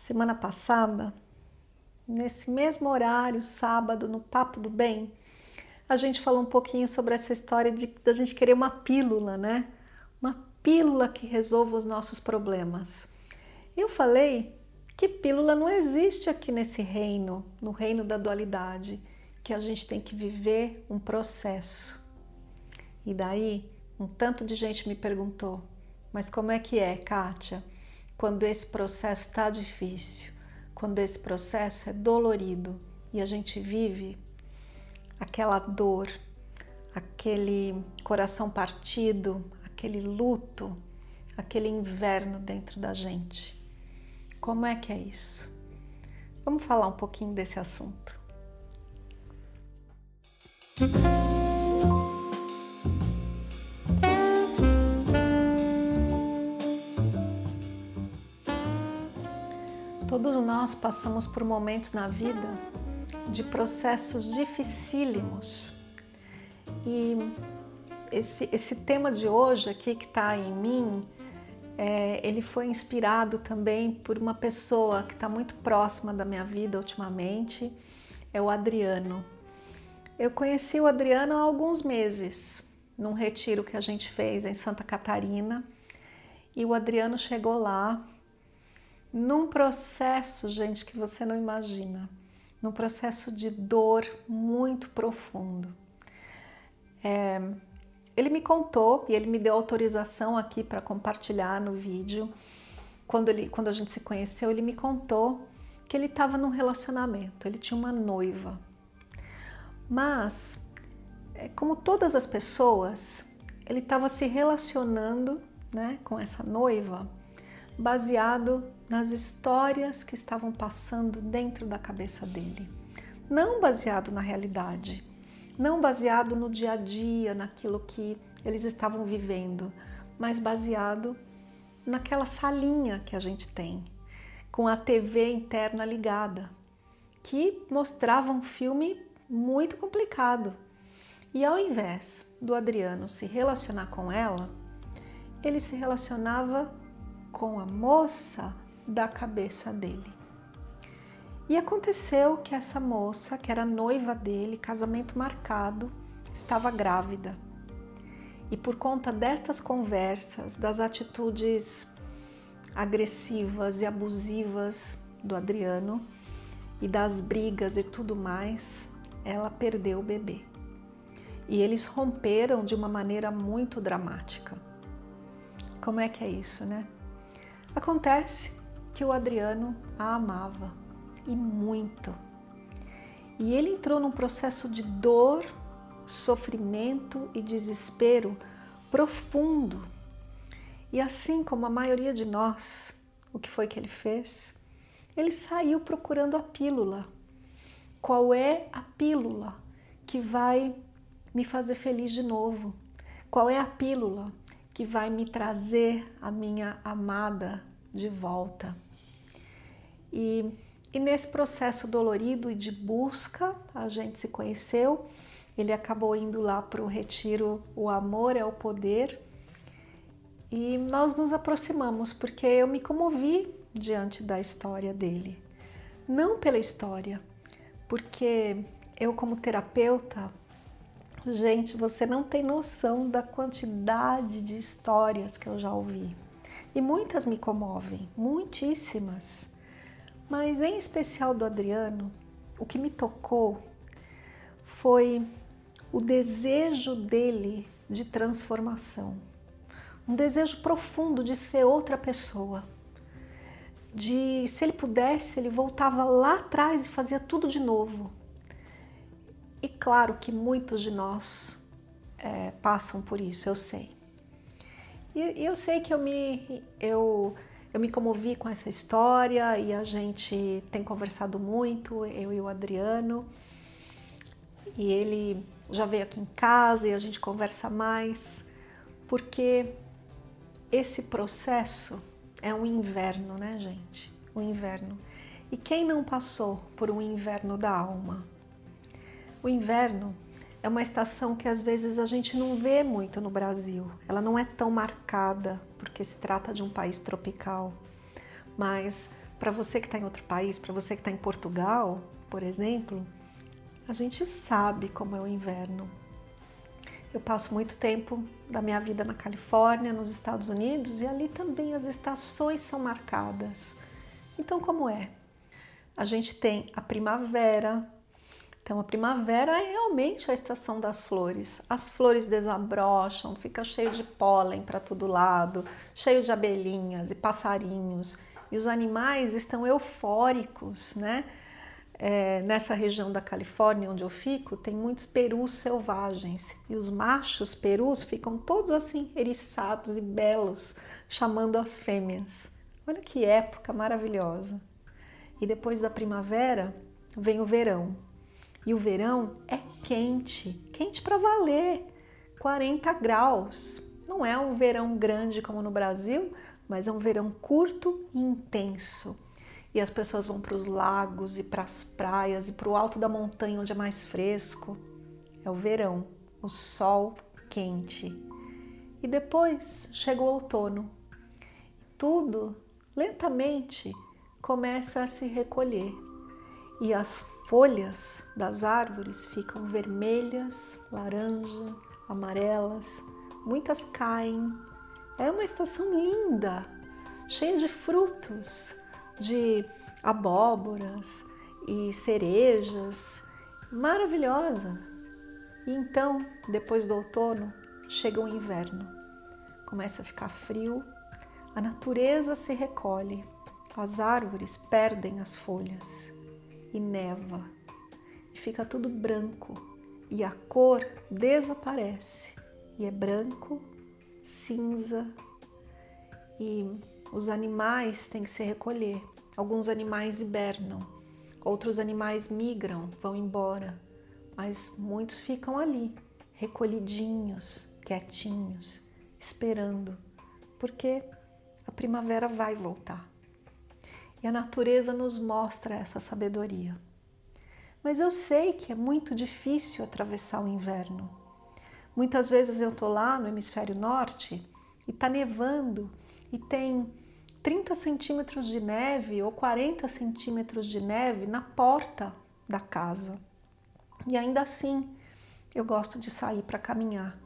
Semana passada, nesse mesmo horário, sábado, no Papo do Bem, a gente falou um pouquinho sobre essa história de da gente querer uma pílula, né? Uma pílula que resolva os nossos problemas. Eu falei que pílula não existe aqui nesse reino, no reino da dualidade, que a gente tem que viver um processo. E daí, um tanto de gente me perguntou: mas como é que é, Kátia, quando esse processo está difícil, quando esse processo é dolorido e a gente vive aquela dor, aquele coração partido, aquele luto, aquele inverno dentro da gente? Como é que é isso? Vamos falar um pouquinho desse assunto. Todos nós passamos por momentos na vida de processos dificílimos. E esse, esse tema de hoje aqui que está em mim é, ele foi inspirado também por uma pessoa que está muito próxima da minha vida ultimamente, é o Adriano. Eu conheci o Adriano há alguns meses, num retiro que a gente fez em Santa Catarina, e o Adriano chegou lá num processo, gente, que você não imagina, num processo de dor muito profundo. É, ele me contou e ele me deu autorização aqui para compartilhar no vídeo. Quando, ele, quando a gente se conheceu, ele me contou que ele estava num relacionamento, ele tinha uma noiva. Mas, é, como todas as pessoas, ele estava se relacionando né, com essa noiva baseado nas histórias que estavam passando dentro da cabeça dele, não baseado na realidade não baseado no dia a dia, naquilo que eles estavam vivendo, mas baseado naquela salinha que a gente tem, com a TV interna ligada, que mostrava um filme muito complicado. E ao invés do Adriano se relacionar com ela, ele se relacionava com a moça da cabeça dele. E aconteceu que essa moça, que era noiva dele, casamento marcado, estava grávida. E por conta destas conversas, das atitudes agressivas e abusivas do Adriano e das brigas e tudo mais, ela perdeu o bebê. E eles romperam de uma maneira muito dramática. Como é que é isso, né? Acontece que o Adriano a amava e muito. E ele entrou num processo de dor, sofrimento e desespero profundo. E assim como a maioria de nós, o que foi que ele fez? Ele saiu procurando a pílula. Qual é a pílula que vai me fazer feliz de novo? Qual é a pílula que vai me trazer a minha amada de volta? E e nesse processo dolorido e de busca, a gente se conheceu. Ele acabou indo lá para o retiro O Amor é o Poder. E nós nos aproximamos porque eu me comovi diante da história dele. Não pela história, porque eu, como terapeuta, gente, você não tem noção da quantidade de histórias que eu já ouvi. E muitas me comovem, muitíssimas. Mas em especial do Adriano, o que me tocou foi o desejo dele de transformação. Um desejo profundo de ser outra pessoa. De se ele pudesse, ele voltava lá atrás e fazia tudo de novo. E claro que muitos de nós é, passam por isso, eu sei. E eu sei que eu me eu eu me comovi com essa história e a gente tem conversado muito, eu e o Adriano. E ele já veio aqui em casa e a gente conversa mais, porque esse processo é um inverno, né, gente? Um inverno. E quem não passou por um inverno da alma? O inverno é uma estação que às vezes a gente não vê muito no Brasil. Ela não é tão marcada, porque se trata de um país tropical. Mas para você que está em outro país, para você que está em Portugal, por exemplo, a gente sabe como é o inverno. Eu passo muito tempo da minha vida na Califórnia, nos Estados Unidos, e ali também as estações são marcadas. Então, como é? A gente tem a primavera, então, a primavera é realmente a estação das flores. As flores desabrocham, fica cheio de pólen para todo lado, cheio de abelhinhas e passarinhos. E os animais estão eufóricos, né? É, nessa região da Califórnia onde eu fico, tem muitos perus selvagens e os machos perus ficam todos assim eriçados e belos, chamando as fêmeas. Olha que época maravilhosa! E depois da primavera vem o verão. E o verão é quente, quente para valer, 40 graus. Não é um verão grande como no Brasil, mas é um verão curto e intenso. E as pessoas vão para os lagos e para as praias e para o alto da montanha onde é mais fresco. É o verão, o sol quente. E depois chega o outono. Tudo lentamente começa a se recolher e as folhas das árvores ficam vermelhas, laranja, amarelas, muitas caem. É uma estação linda, cheia de frutos, de abóboras e cerejas, maravilhosa. E então, depois do outono, chega o inverno. Começa a ficar frio, a natureza se recolhe, as árvores perdem as folhas e neva, e fica tudo branco, e a cor desaparece, e é branco, cinza, e os animais têm que se recolher. Alguns animais hibernam, outros animais migram, vão embora, mas muitos ficam ali, recolhidinhos, quietinhos, esperando, porque a primavera vai voltar. E a natureza nos mostra essa sabedoria. Mas eu sei que é muito difícil atravessar o inverno. Muitas vezes eu tô lá no hemisfério norte e tá nevando e tem 30 centímetros de neve ou 40 centímetros de neve na porta da casa. E ainda assim eu gosto de sair para caminhar.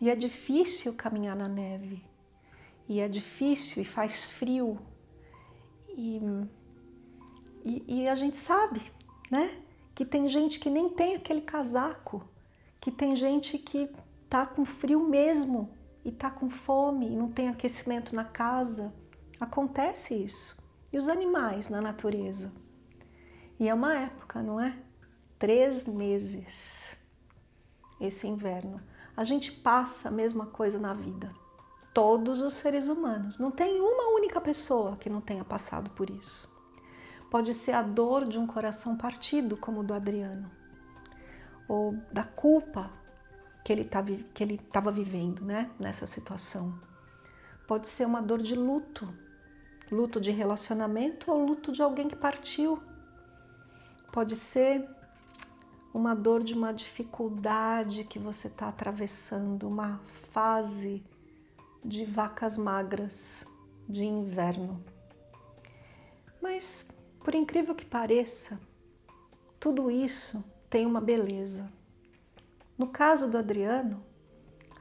E é difícil caminhar na neve. E é difícil e faz frio e, e, e a gente sabe, né? Que tem gente que nem tem aquele casaco, que tem gente que tá com frio mesmo e tá com fome e não tem aquecimento na casa. Acontece isso. E os animais na natureza? E é uma época, não é? Três meses esse inverno. A gente passa a mesma coisa na vida todos os seres humanos. Não tem uma única pessoa que não tenha passado por isso. Pode ser a dor de um coração partido, como o do Adriano, ou da culpa que ele tá estava vivendo né, nessa situação. Pode ser uma dor de luto, luto de relacionamento ou luto de alguém que partiu. Pode ser uma dor de uma dificuldade que você está atravessando, uma fase de vacas magras de inverno. Mas, por incrível que pareça, tudo isso tem uma beleza. No caso do Adriano,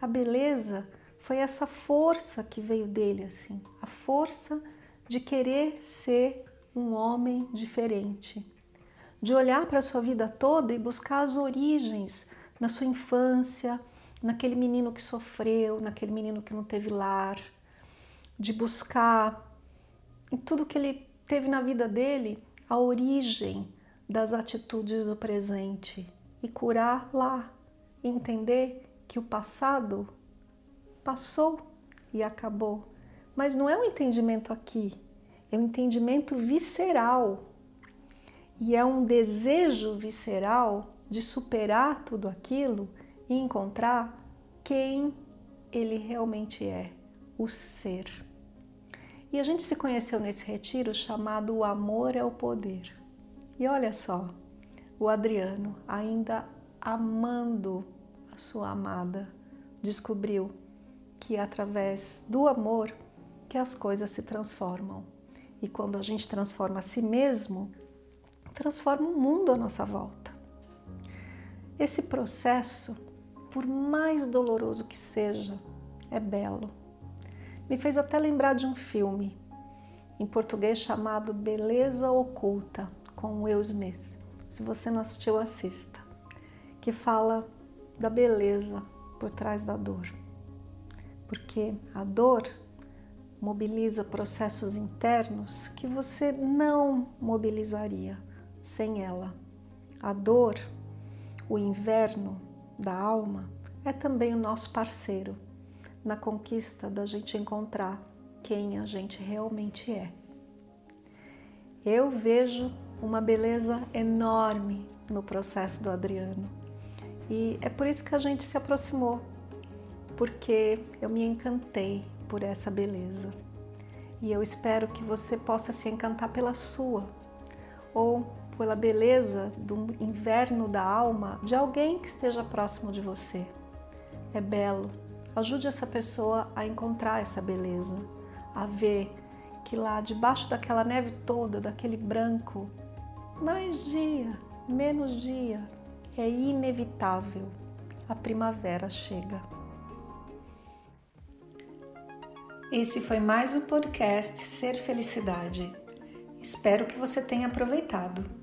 a beleza foi essa força que veio dele assim, a força de querer ser um homem diferente, de olhar para a sua vida toda e buscar as origens na sua infância, naquele menino que sofreu, naquele menino que não teve lar, de buscar em tudo que ele teve na vida dele a origem das atitudes do presente e curar lá, entender que o passado passou e acabou, Mas não é um entendimento aqui, é um entendimento visceral. E é um desejo visceral de superar tudo aquilo e encontrar quem ele realmente é, o ser. E a gente se conheceu nesse retiro chamado O Amor é o Poder. E olha só, o Adriano, ainda amando a sua amada, descobriu que através do amor que as coisas se transformam. E quando a gente transforma a si mesmo, transforma o mundo à nossa volta. Esse processo, por mais doloroso que seja, é belo. Me fez até lembrar de um filme em português chamado Beleza Oculta, com Will Smith. Se você não assistiu, assista. Que fala da beleza por trás da dor. Porque a dor mobiliza processos internos que você não mobilizaria sem ela. A dor, o inverno da alma, é também o nosso parceiro na conquista da gente encontrar quem a gente realmente é. Eu vejo uma beleza enorme no processo do Adriano e é por isso que a gente se aproximou, porque eu me encantei por essa beleza e eu espero que você possa se encantar pela sua ou pela beleza do inverno da alma de alguém que esteja próximo de você. É belo. Ajude essa pessoa a encontrar essa beleza, a ver que lá debaixo daquela neve toda, daquele branco, mais dia, menos dia, é inevitável. A primavera chega. Esse foi mais o podcast Ser Felicidade. Espero que você tenha aproveitado.